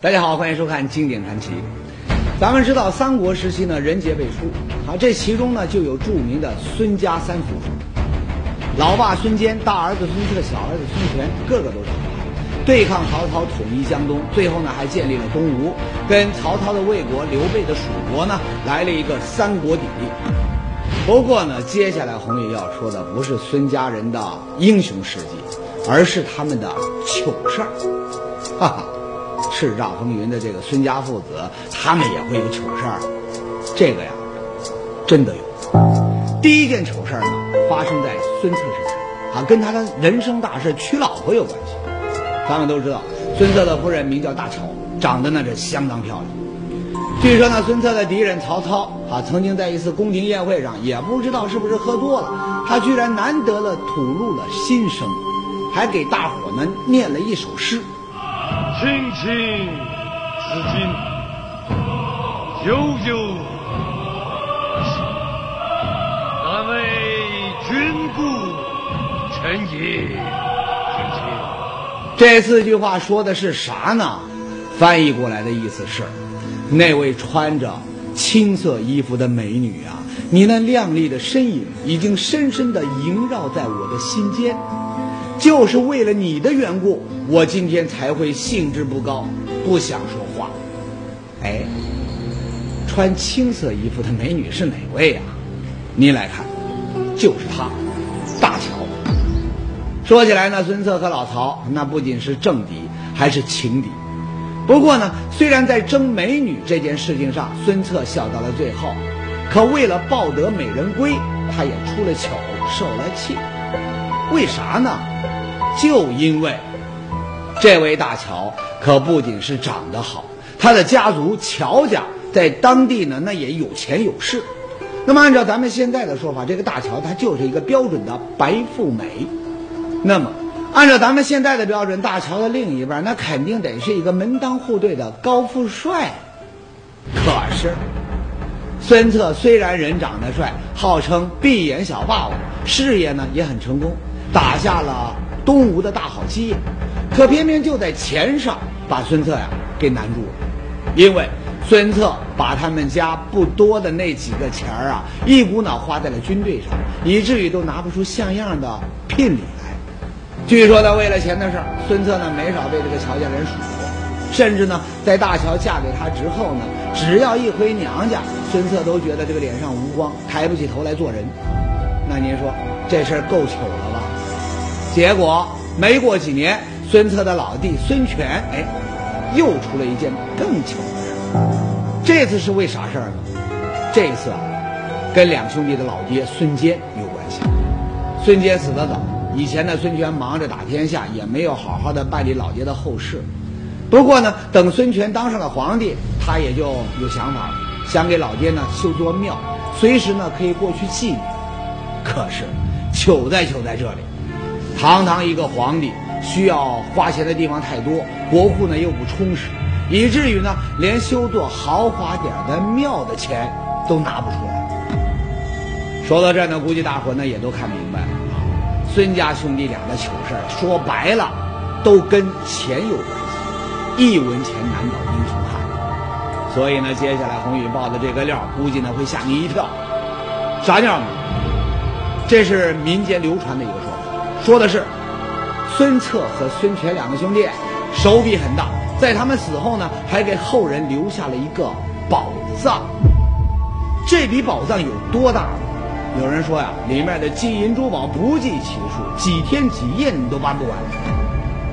大家好，欢迎收看《经典传奇》。咱们知道三国时期呢，人杰辈出啊，这其中呢就有著名的孙家三夫妇，老爸孙坚、大儿子孙策、小儿子孙权，个个都是好，对抗曹操，统一江东，最后呢还建立了东吴，跟曹操的魏国、刘备的蜀国呢来了一个三国鼎立。不过呢，接下来红玉要说的不是孙家人的英雄事迹，而是他们的糗事儿，哈哈。叱咤风云的这个孙家父子，他们也会有糗事儿。这个呀，真的有。第一件糗事儿呢，发生在孙策身上，啊，跟他的人生大事娶老婆有关系。咱们都知道，孙策的夫人名叫大乔，长得那是相当漂亮。据说呢，孙策的敌人曹操啊，曾经在一次宫廷宴会上，也不知道是不是喝多了，他居然难得了吐露了心声，还给大伙呢念了一首诗。青青子衿，悠悠而行。敢为君故，臣也。青青，这四句话说的是啥呢？翻译过来的意思是：那位穿着青色衣服的美女啊，你那靓丽的身影已经深深的萦绕在我的心间。就是为了你的缘故，我今天才会兴致不高，不想说话。哎，穿青色衣服的美女是哪位呀？您来看，就是她，大乔。说起来呢，孙策和老曹那不仅是政敌，还是情敌。不过呢，虽然在争美女这件事情上，孙策笑到了最后，可为了抱得美人归，他也出了糗，受了气。为啥呢？就因为这位大乔可不仅是长得好，他的家族乔家在当地呢，那也有钱有势。那么按照咱们现在的说法，这个大乔她就是一个标准的白富美。那么按照咱们现在的标准，大乔的另一半那肯定得是一个门当户对的高富帅。可是孙策虽然人长得帅，号称闭眼小霸王，事业呢也很成功，打下了。东吴的大好基业，可偏偏就在钱上把孙策呀给难住了，因为孙策把他们家不多的那几个钱儿啊，一股脑花在了军队上，以至于都拿不出像样的聘礼来。据说呢，为了钱的事儿，孙策呢没少被这个乔家人数落，甚至呢，在大乔嫁给他之后呢，只要一回娘家，孙策都觉得这个脸上无光，抬不起头来做人。那您说这事儿够糗了？结果没过几年，孙策的老弟孙权，哎，又出了一件更糗的事。这次是为啥事儿呢？这次啊，跟两兄弟的老爹孙坚有关系。孙坚死得早，以前呢，孙权忙着打天下，也没有好好的办理老爹的后事。不过呢，等孙权当上了皇帝，他也就有想法了，想给老爹呢修座庙，随时呢可以过去祭奠。可是，糗在糗在这里。堂堂一个皇帝，需要花钱的地方太多，国库呢又不充实，以至于呢连修座豪华点的庙的钱都拿不出来。说到这呢，估计大伙呢也都看明白了啊，孙家兄弟俩的糗事说白了，都跟钱有关系，一文钱难倒英雄汉。所以呢，接下来红宇报的这个料，估计呢会吓你一跳。啥料呢？这是民间流传的一个说。的是，孙策和孙权两个兄弟手笔很大，在他们死后呢，还给后人留下了一个宝藏。这笔宝藏有多大？有人说呀，里面的金银珠宝不计其数，几天几夜你都搬不完。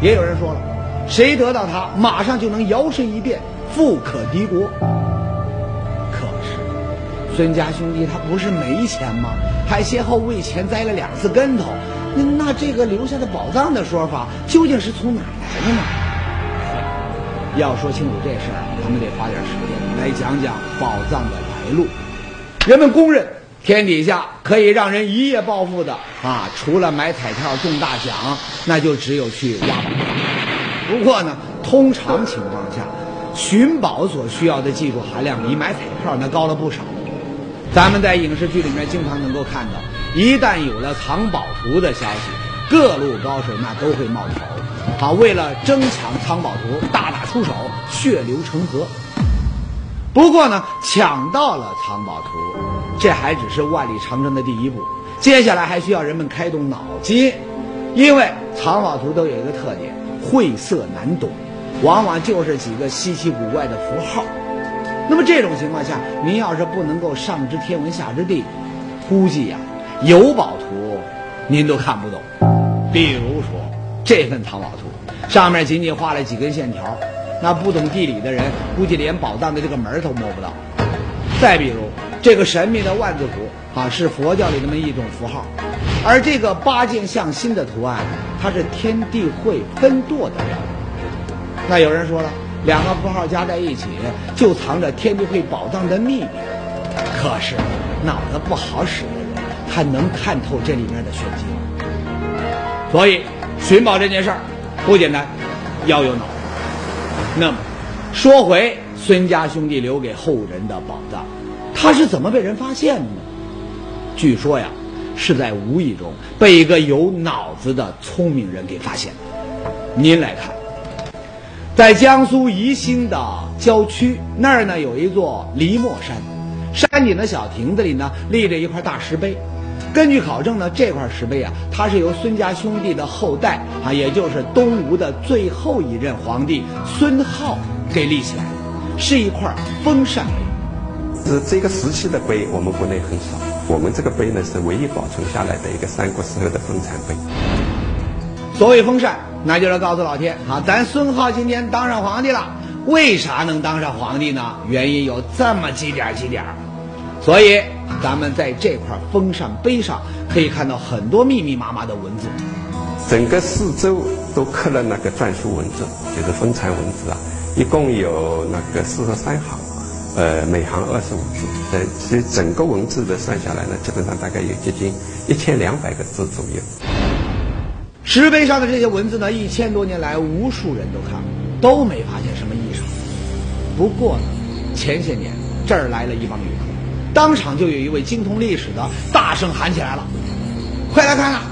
也有人说了，谁得到它，马上就能摇身一变，富可敌国。可是，孙家兄弟他不是没钱吗？还先后为钱栽了两次跟头。那这个留下的宝藏的说法究竟是从哪来的呢？要说清楚这事儿，咱们得花点时间来讲讲宝藏的来路。人们公认，天底下可以让人一夜暴富的啊，除了买彩票中大奖，那就只有去挖宝。不过呢，通常情况下，寻宝所需要的技术含量比买彩票那高了不少。咱们在影视剧里面经常能够看到。一旦有了藏宝图的消息，各路高手那都会冒头，啊，为了争抢藏宝图，大打出手，血流成河。不过呢，抢到了藏宝图，这还只是万里长征的第一步，接下来还需要人们开动脑筋，因为藏宝图都有一个特点，晦涩难懂，往往就是几个稀奇古怪的符号。那么这种情况下，您要是不能够上知天文下知地理，估计呀，有宝图您都看不懂。比如说这份藏宝图，上面仅仅画了几根线条。那不懂地理的人，估计连宝藏的这个门都摸不到。再比如，这个神秘的万字符啊，是佛教里那么一种符号，而这个八剑向心的图案，它是天地会分舵的标那有人说了，两个符号加在一起，就藏着天地会宝藏的秘密。可是，脑子不好使，他能看透这里面的玄机？所以，寻宝这件事儿不简单，要有脑。那么，说回孙家兄弟留给后人的宝藏，他是怎么被人发现的呢？据说呀，是在无意中被一个有脑子的聪明人给发现。您来看，在江苏宜兴的郊区那儿呢，有一座梨墨山，山顶的小亭子里呢，立着一块大石碑。根据考证呢，这块石碑啊，它是由孙家兄弟的后代啊，也就是东吴的最后一任皇帝孙皓给立起来的，是一块封禅碑。是这个时期的碑，我们国内很少。我们这个碑呢，是唯一保存下来的一个三国时候的封禅碑。所谓封禅，那就是告诉老天啊，咱孙浩今天当上皇帝了。为啥能当上皇帝呢？原因有这么几点几点。所以，咱们在这块封禅碑上可以看到很多密密麻麻的文字，整个四周都刻了那个篆书文字，就是封禅文字啊，一共有那个四十三行，呃，每行二十五字，呃，其实整个文字的算下来呢，基本上大概有接近一千两百个字左右。石碑上的这些文字呢，一千多年来无数人都看过，都没发现什么异常。不过呢，前些年这儿来了一帮旅客。当场就有一位精通历史的大声喊起来了：“快来看啊！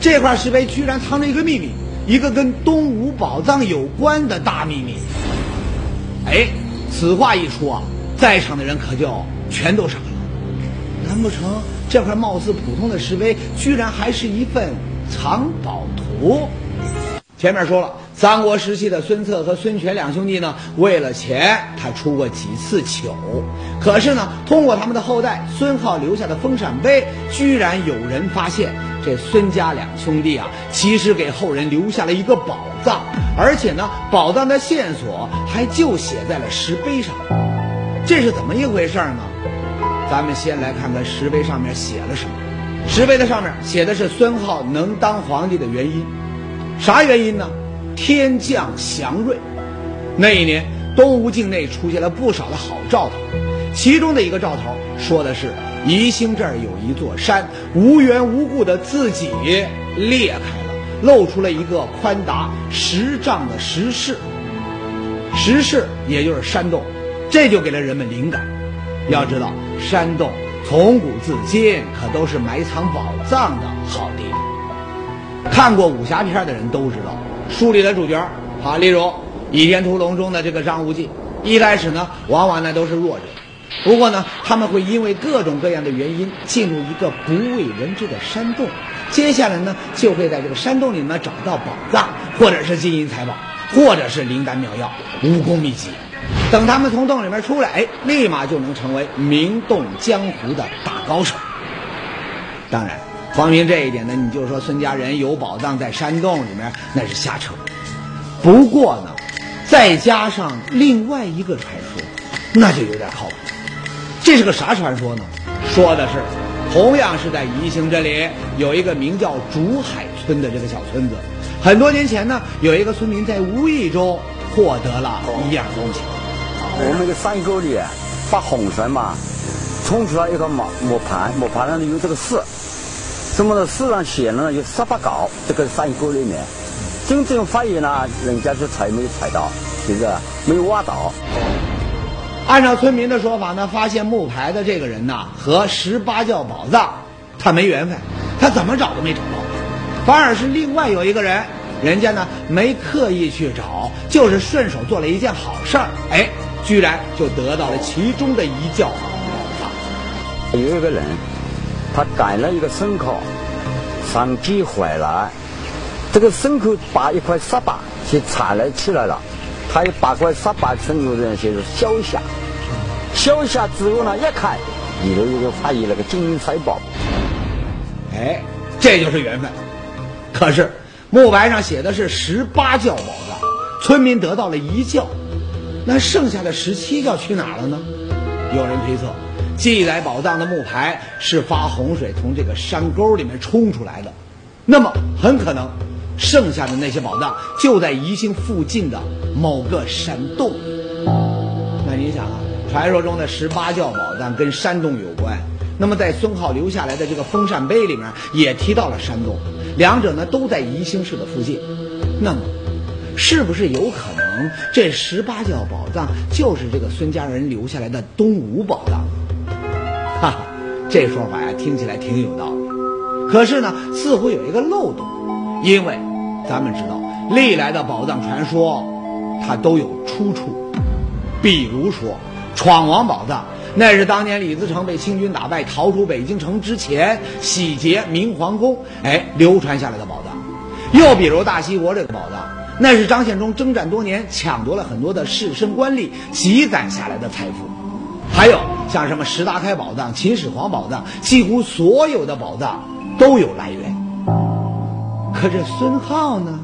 这块石碑居然藏着一个秘密，一个跟东吴宝藏有关的大秘密！”哎，此话一出啊，在场的人可就全都傻了。难不成这块貌似普通的石碑，居然还是一份藏宝图？前面说了。三国时期的孙策和孙权两兄弟呢，为了钱，他出过几次糗。可是呢，通过他们的后代孙浩留下的封禅碑，居然有人发现，这孙家两兄弟啊，其实给后人留下了一个宝藏，而且呢，宝藏的线索还就写在了石碑上。这是怎么一回事呢？咱们先来看看石碑上面写了什么。石碑的上面写的是孙浩能当皇帝的原因，啥原因呢？天降祥瑞，那一年东吴境内出现了不少的好兆头，其中的一个兆头说的是宜兴这儿有一座山，无缘无故的自己裂开了，露出了一个宽达十丈的石室。石室也就是山洞，这就给了人们灵感。要知道，山洞从古至今可都是埋藏宝藏的好地方。看过武侠片的人都知道。书里的主角，好，例如《倚天屠龙》中的这个张无忌，一开始呢，往往呢都是弱者，不过呢，他们会因为各种各样的原因进入一个不为人知的山洞，接下来呢，就会在这个山洞里面找到宝藏，或者是金银财宝，或者是灵丹妙药、武功秘籍。等他们从洞里面出来，哎，立马就能成为名动江湖的大高手。当然。光凭这一点呢，你就说孙家人有宝藏在山洞里面，那是瞎扯。不过呢，再加上另外一个传说，那就有点靠谱。这是个啥传说呢？说的是，同样是在宜兴这里有一个名叫竹海村的这个小村子，很多年前呢，有一个村民在无意中获得了一样东西。我们的山沟里发洪水嘛，冲出来一个磨磨盘，磨盘上有这个字。什么的书上写了呢？有十八稿，这个山沟里面，真正发现呢，人家就采没采到，就是没挖到。按照村民的说法呢，发现木牌的这个人呢，和十八窖宝藏他没缘分，他怎么找都没找到。反而是另外有一个人，人家呢没刻意去找，就是顺手做了一件好事儿，哎，居然就得到了其中的一窖宝藏。有一个人，他赶了一个牲口，上街回来，这个牲口把一块沙把去铲了起来了，他又把块沙把伸入人就是削下，削下之后呢，一看里头有个发现了个金银财宝，哎，这就是缘分。可是木牌上写的是十八窖宝藏，村民得到了一窖，那剩下的十七窖去哪了呢？有人推测，记载宝藏的木牌是发洪水从这个山沟里面冲出来的，那么很可能剩下的那些宝藏就在宜兴附近的某个山洞。那你想啊，传说中的十八窖宝藏跟山洞有关，那么在孙浩留下来的这个封禅碑里面也提到了山洞。两者呢都在宜兴市的附近，那么，是不是有可能这十八窖宝藏就是这个孙家人留下来的东吴宝藏？哈哈，这说法呀听起来挺有道理，可是呢似乎有一个漏洞，因为咱们知道历来的宝藏传说，它都有出处，比如说闯王宝藏。那是当年李自成被清军打败逃出北京城之前洗劫明皇宫，哎，流传下来的宝藏。又比如大西国这个宝藏，那是张献忠征战多年抢夺了很多的士绅官吏积攒下来的财富。还有像什么石达开宝藏、秦始皇宝藏，几乎所有的宝藏都有来源。可这孙浩呢？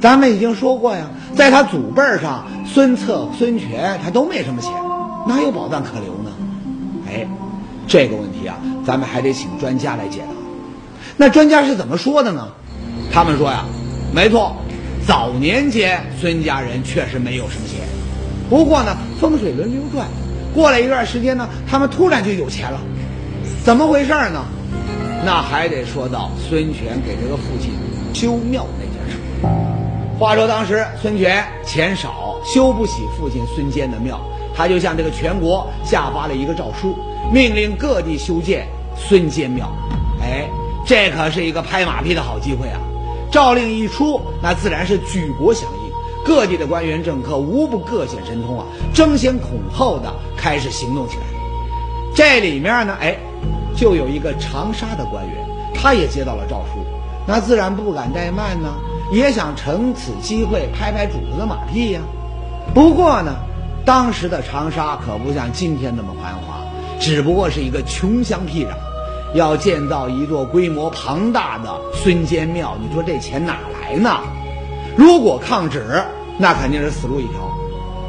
咱们已经说过呀，在他祖辈上，孙策、孙权他都没什么钱，哪有宝藏可留呢？哎，这个问题啊，咱们还得请专家来解答。那专家是怎么说的呢？他们说呀，没错，早年间孙家人确实没有什么钱，不过呢，风水轮流转，过了一段时间呢，他们突然就有钱了。怎么回事呢？那还得说到孙权给这个父亲修庙那件事。话说当时孙权钱少，修不起父亲孙坚的庙。他就向这个全国下发了一个诏书，命令各地修建孙坚庙。哎，这可是一个拍马屁的好机会啊！诏令一出，那自然是举国响应，各地的官员政客无不各显神通啊，争先恐后的开始行动起来。这里面呢，哎，就有一个长沙的官员，他也接到了诏书，那自然不敢怠慢呢，也想乘此机会拍拍主子的马屁呀。不过呢。当时的长沙可不像今天那么繁华，只不过是一个穷乡僻壤。要建造一座规模庞大的孙坚庙，你说这钱哪来呢？如果抗旨，那肯定是死路一条。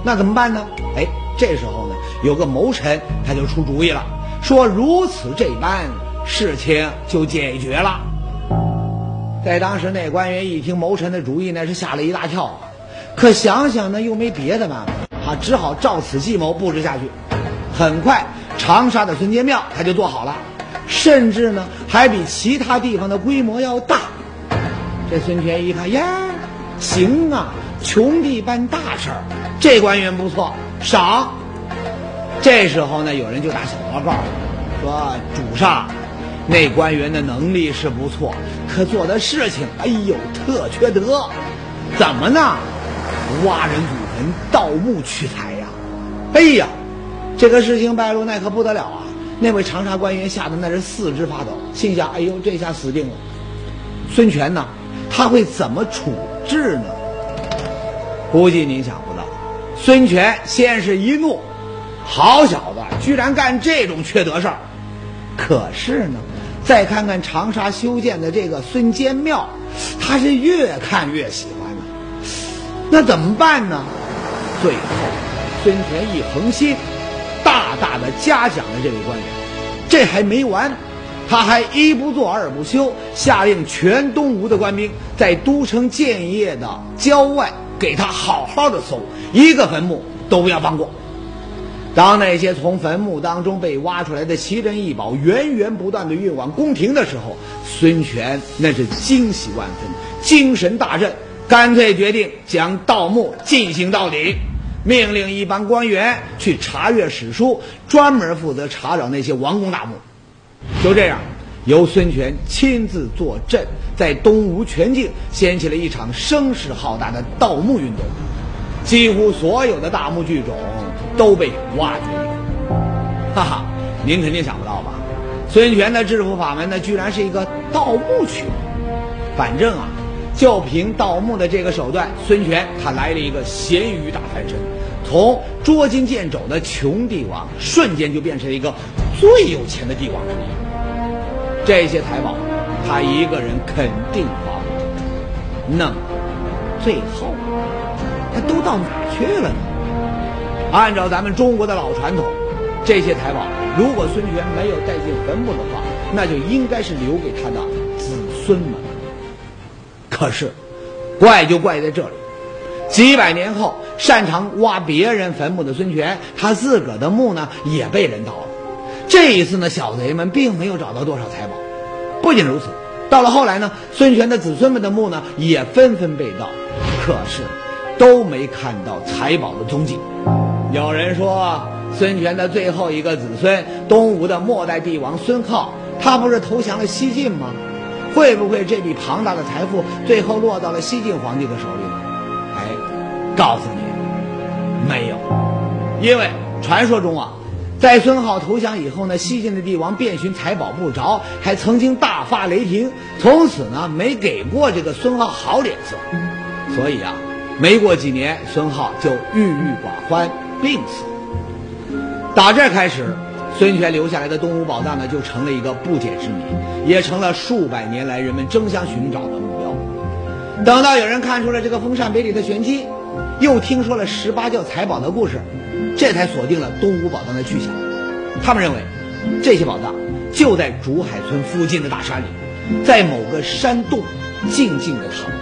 那怎么办呢？哎，这时候呢，有个谋臣他就出主意了，说如此这般，事情就解决了。在当时那官员一听谋臣的主意，那是吓了一大跳。可想想呢，又没别的办法。他只好照此计谋布置下去，很快长沙的孙坚庙他就做好了，甚至呢还比其他地方的规模要大。这孙权一看呀，行啊，穷地办大事儿，这官员不错，赏。这时候呢，有人就打小报告，说主上，那官员的能力是不错，可做的事情，哎呦，特缺德。怎么呢？挖人祖坟。盗墓取财呀！哎呀，这个事情败露，那可不得了啊！那位长沙官员吓得那是四肢发抖，心想：哎呦，这下死定了！孙权呢？他会怎么处智呢？估计您想不到，孙权先是一怒，好小子，居然干这种缺德事儿！可是呢，再看看长沙修建的这个孙坚庙，他是越看越喜欢呢。那怎么办呢？最后，孙权一横心，大大的嘉奖了这位官员。这还没完，他还一不做二不休，下令全东吴的官兵在都城建业的郊外给他好好的搜，一个坟墓都不要放过。当那些从坟墓当中被挖出来的奇珍异宝源源不断的运往宫廷的时候，孙权那是惊喜万分，精神大振。干脆决定将盗墓进行到底，命令一班官员去查阅史书，专门负责查找那些王公大墓。就这样，由孙权亲自坐镇，在东吴全境掀起了一场声势浩大的盗墓运动，几乎所有的大墓剧种都被挖掘。哈哈，您肯定想不到吧？孙权的致富法门呢，居然是一个盗墓曲。反正啊，就凭盗墓的这个手段，孙权他来了一个咸鱼大翻身，从捉襟见肘的穷帝王，瞬间就变成了一个最有钱的帝王之一。这些财宝，他一个人肯定花不完。那么，最后他都到哪去了呢？按照咱们中国的老传统，这些财宝如果孙权没有带进坟墓的话，那就应该是留给他的子孙们。可是，怪就怪在这里，几百年后，擅长挖别人坟墓的孙权，他自个儿的墓呢也被人盗了。这一次呢，小贼们并没有找到多少财宝。不仅如此，到了后来呢，孙权的子孙们的墓呢也纷纷被盗，可是都没看到财宝的踪迹。有人说，孙权的最后一个子孙东吴的末代帝王孙皓，他不是投降了西晋吗？会不会这笔庞大的财富最后落到了西晋皇帝的手里呢？哎，告诉你，没有，因为传说中啊，在孙皓投降以后呢，西晋的帝王遍寻财宝不着，还曾经大发雷霆，从此呢没给过这个孙皓好脸色，所以啊，没过几年，孙皓就郁郁寡欢。病死。打这开始，孙权留下来的东吴宝藏呢，就成了一个不解之谜，也成了数百年来人们争相寻找的目标。等到有人看出了这个风扇杯里的玄机，又听说了十八窖财宝的故事，这才锁定了东吴宝藏的去向。他们认为，这些宝藏就在竹海村附近的大山里，在某个山洞静静的躺着。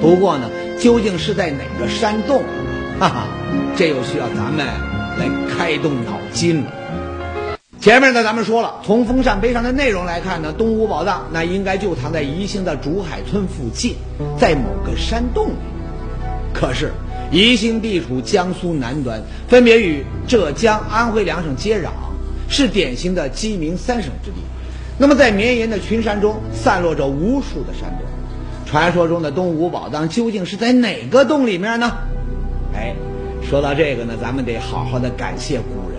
不过呢，究竟是在哪个山洞？哈哈，这又需要咱们来开动脑筋了。前面呢，咱们说了，从风扇碑上的内容来看呢，东吴宝藏那应该就藏在宜兴的竹海村附近，在某个山洞里。可是，宜兴地处江苏南端，分别与浙江、安徽两省接壤，是典型的鸡鸣三省之地。那么，在绵延的群山中，散落着无数的山洞。传说中的东吴宝藏究竟是在哪个洞里面呢？哎，说到这个呢，咱们得好好的感谢古人，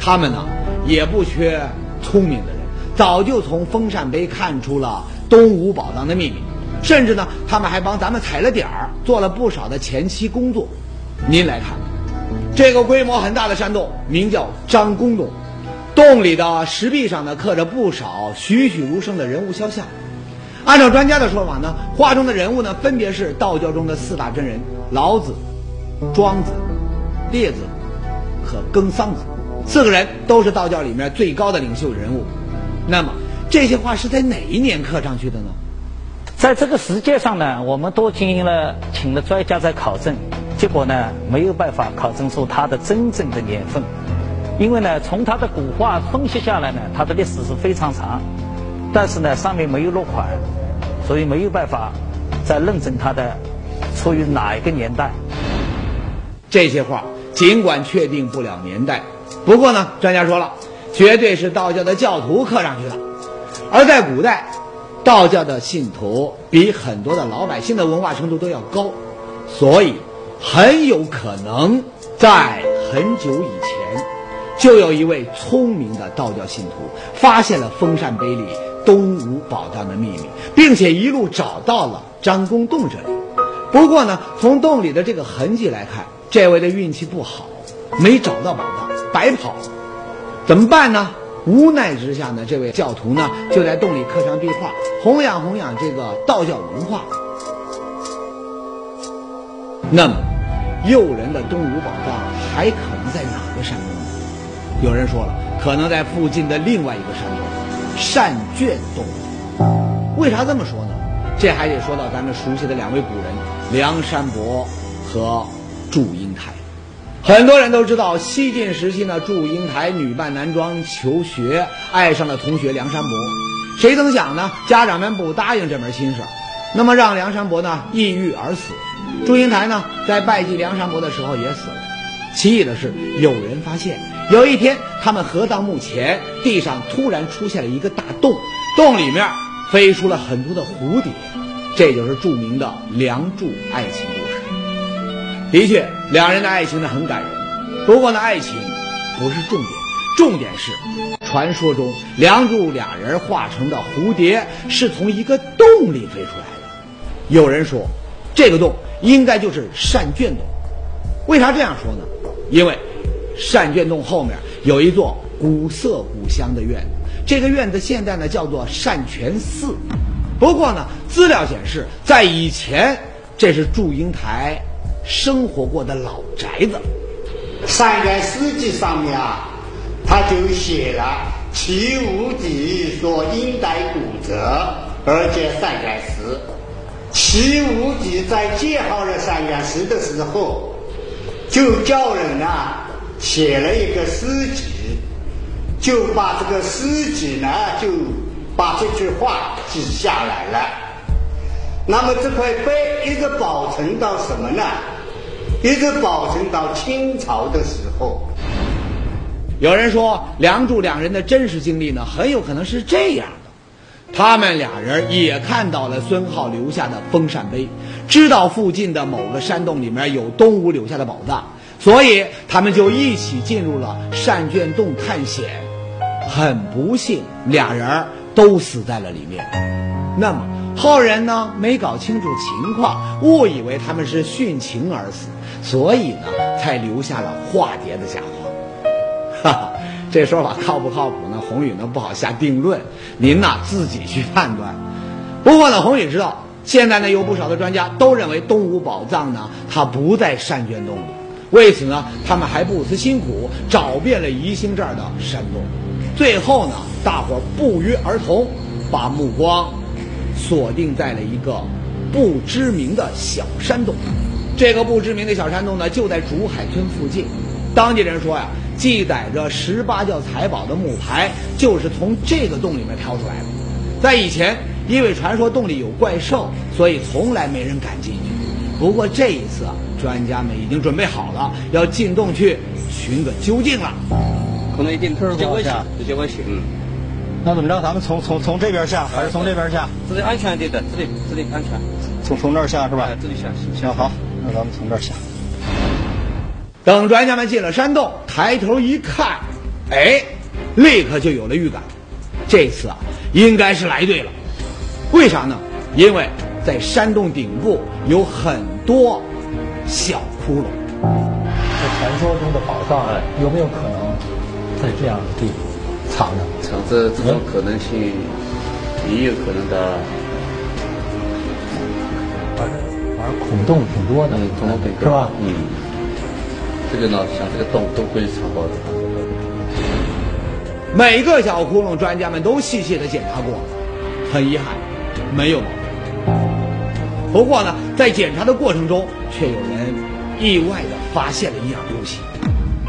他们呢也不缺聪明的人，早就从风扇碑看出了东吴宝藏的秘密，甚至呢，他们还帮咱们踩了点儿，做了不少的前期工作。您来看，这个规模很大的山洞，名叫张公洞，洞里的石壁上呢刻着不少栩栩如生的人物肖像。按照专家的说法呢，画中的人物呢分别是道教中的四大真人：老子。庄子、列子和耕桑子，四个人都是道教里面最高的领袖人物。那么这些画是在哪一年刻上去的呢？在这个世界上呢，我们都进行了请了专家在考证，结果呢没有办法考证出它的真正的年份，因为呢从它的古画分析下来呢，它的历史是非常长，但是呢上面没有落款，所以没有办法再论证它的出于哪一个年代。这些画尽管确定不了年代，不过呢，专家说了，绝对是道教的教徒刻上去的。而在古代，道教的信徒比很多的老百姓的文化程度都要高，所以很有可能在很久以前，就有一位聪明的道教信徒发现了封禅碑里东吴宝藏的秘密，并且一路找到了张公洞这里。不过呢，从洞里的这个痕迹来看，这位的运气不好，没找到宝藏，白跑。怎么办呢？无奈之下呢，这位教徒呢就在洞里刻上壁画，弘扬弘扬这个道教文化。那么，诱人的东吴宝藏还可能在哪个山洞呢？有人说了，可能在附近的另外一个山洞——善卷洞。为啥这么说呢？这还得说到咱们熟悉的两位古人梁山伯和。祝英台，很多人都知道，西晋时期呢，祝英台女扮男装求学，爱上了同学梁山伯。谁曾想呢，家长们不答应这门亲事，那么让梁山伯呢抑郁而死。祝英台呢在拜祭梁山伯的时候也死了。奇异的是，有人发现，有一天他们合葬墓前，地上突然出现了一个大洞，洞里面飞出了很多的蝴蝶，这就是著名的梁祝爱情。的确，两人的爱情呢很感人。不过呢，爱情不是重点，重点是传说中梁祝俩人化成的蝴蝶是从一个洞里飞出来的。有人说，这个洞应该就是善卷洞。为啥这样说呢？因为善卷洞后面有一座古色古香的院子，这个院子现在呢叫做善泉寺。不过呢，资料显示，在以前这是祝英台生活过的老宅子。《善元诗集》上面啊，他就写了“其无敌所应待骨折，而且善元诗”。齐武帝在建好了善元石的时候，就叫人啊写了一个诗集，就把这个诗集呢就把这句话记下来了。那么这块碑一直保存到什么呢？一直保存到清朝的时候。有人说，梁祝两人的真实经历呢，很有可能是这样的：他们俩人也看到了孙浩留下的封禅碑，知道附近的某个山洞里面有东吴留下的宝藏，所以他们就一起进入了善卷洞探险。很不幸，俩人都死在了里面。那么后人呢，没搞清楚情况，误以为他们是殉情而死，所以呢，才留下了化蝶的假话。哈哈，这说法靠不靠谱呢？宏宇呢不好下定论，您呐自己去判断。不过呢，宏宇知道，现在呢有不少的专家都认为东吴宝藏呢它不在善卷洞里，为此呢他们还不辞辛苦找遍了宜兴这儿的山洞，最后呢大伙不约而同把目光锁定在了一个不知名的小山洞。这个不知名的小山洞呢就在竹海村附近，当地人说呀。记载着十八窖财宝的木牌，就是从这个洞里面挑出来的。在以前，因为传说洞里有怪兽，所以从来没人敢进去。不过这一次啊，专家们已经准备好了，要进洞去寻个究竟了。可能一进坑儿不好下，直接危险。嗯。那怎么着？咱们从从从这边下，还是从这边下？这里安全一点的，这里这里安全。从从这儿下是吧？这里下。行好，那咱们从这儿下。等专家们进了山洞，抬头一看，哎，立刻就有了预感，这次啊，应该是来对了。为啥呢？因为在山洞顶部有很多小窟窿。这传说中的宝藏，有没有可能在这样的地方藏着？藏着这种可能性也有可能的。反正反正孔洞挺多的，孔洞挺是吧？嗯。这个呢，像这个洞都可以藏宝的。每个小窟窿，专家们都细细的检查过，很遗憾，没有。不过呢，在检查的过程中，却有人意外的发现了一样东西。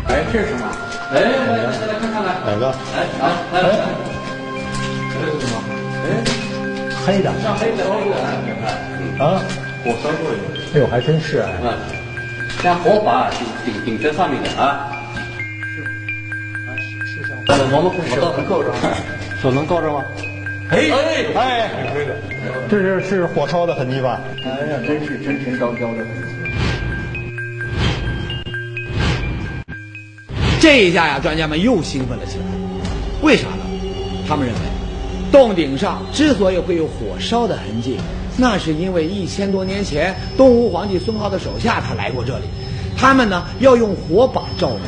哎，这是什么？哎，来来来，看看来。哪个？来来，来来。这是什么？哎，黑的。像黑的。啊，火烧过的。哎呦，还真是哎。像火把顶顶顶在上面的啊，是是像。我们我倒能够着，手能够着吗？哎哎哎，这是是火烧的痕迹吧？哎呀，真是真情昭昭的。这一下呀，专家们又兴奋了起来。为啥呢？他们认为，洞顶上之所以会有火烧的痕迹。那是因为一千多年前，东吴皇帝孙皓的手下他来过这里，他们呢要用火把照明，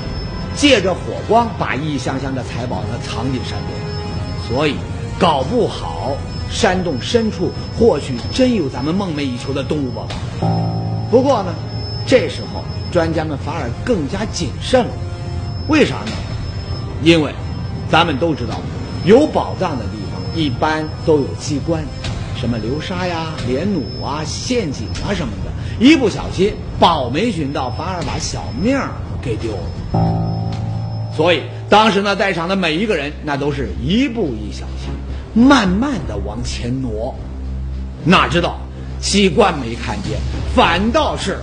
借着火光把一箱箱的财宝呢藏进山洞，所以搞不好山洞深处或许真有咱们梦寐以求的东吴宝藏。不过呢，这时候专家们反而更加谨慎了，为啥呢？因为咱们都知道，有宝藏的地方一般都有机关。什么流沙呀、连弩啊、陷阱啊什么的，一不小心宝没寻到，反而把小命儿给丢了。所以当时呢，在场的每一个人，那都是一步一小心，慢慢的往前挪。哪知道机关没看见，反倒是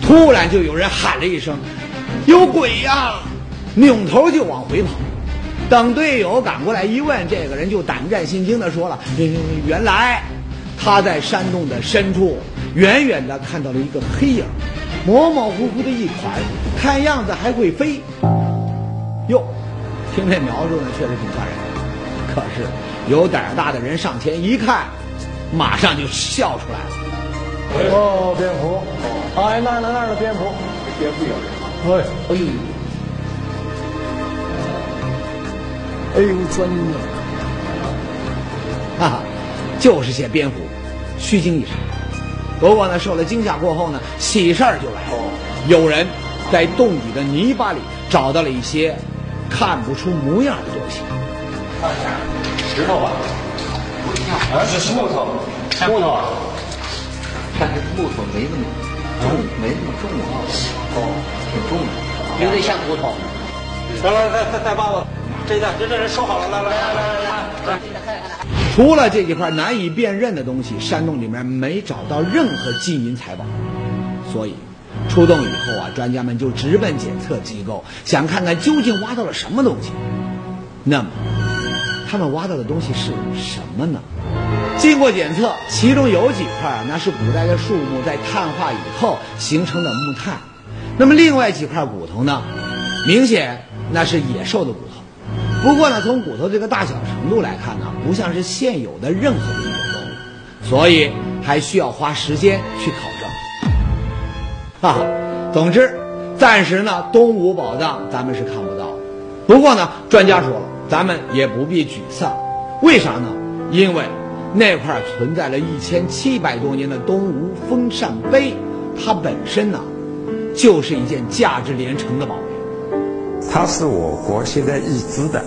突然就有人喊了一声：“有鬼呀！”扭头就往回跑。等队友赶过来一问，这个人就胆战心惊的说了：“原来他在山洞的深处，远远的看到了一个黑影，模模糊糊的一团，看样子还会飞。”哟，听这描述呢，确实挺吓人。可是有胆儿大的人上前一看，马上就笑出来了。哦，蝙蝠，哎，那那那儿的蝙蝠，蝙蝠有。哎，哎呦！哎呦，钻了！哈哈，就是些蝙蝠，虚惊一场。不过呢，受了惊吓过后呢，喜事儿就来了。有人在洞底的泥巴里找到了一些看不出模样的东西。看一下，石头吧？啊，这是木头，木头啊，但是木头没那么重，没那么重啊。哦，挺重的，有点像骨头。来来来，再再把我这袋，这这人收好了，来来来来来来。除了这几块难以辨认的东西，山洞里面没找到任何金银财宝，所以出洞以后啊，专家们就直奔检测机构，想看看究竟挖到了什么东西。那么，他们挖到的东西是什么呢？经过检测，其中有几块啊，那是古代的树木在碳化以后形成的木炭；那么另外几块骨头呢，明显那是野兽的骨头。不过呢，从骨头这个大小程度来看呢，不像是现有的任何的一种动物，所以还需要花时间去考证。哈哈，总之，暂时呢，东吴宝藏咱们是看不到。不过呢，专家说了，咱们也不必沮丧。为啥呢？因为那块存在了一千七百多年的东吴风扇碑，它本身呢，就是一件价值连城的宝贝。它是我国现在已知的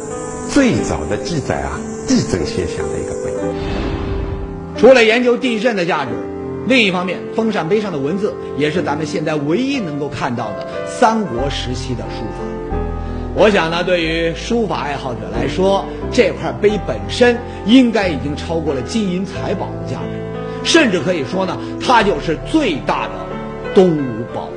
最早的记载啊地震现象的一个碑。除了研究地震的价值，另一方面，风扇碑上的文字也是咱们现在唯一能够看到的三国时期的书法。我想呢，对于书法爱好者来说，这块碑本身应该已经超过了金银财宝的价值，甚至可以说呢，它就是最大的东吴宝。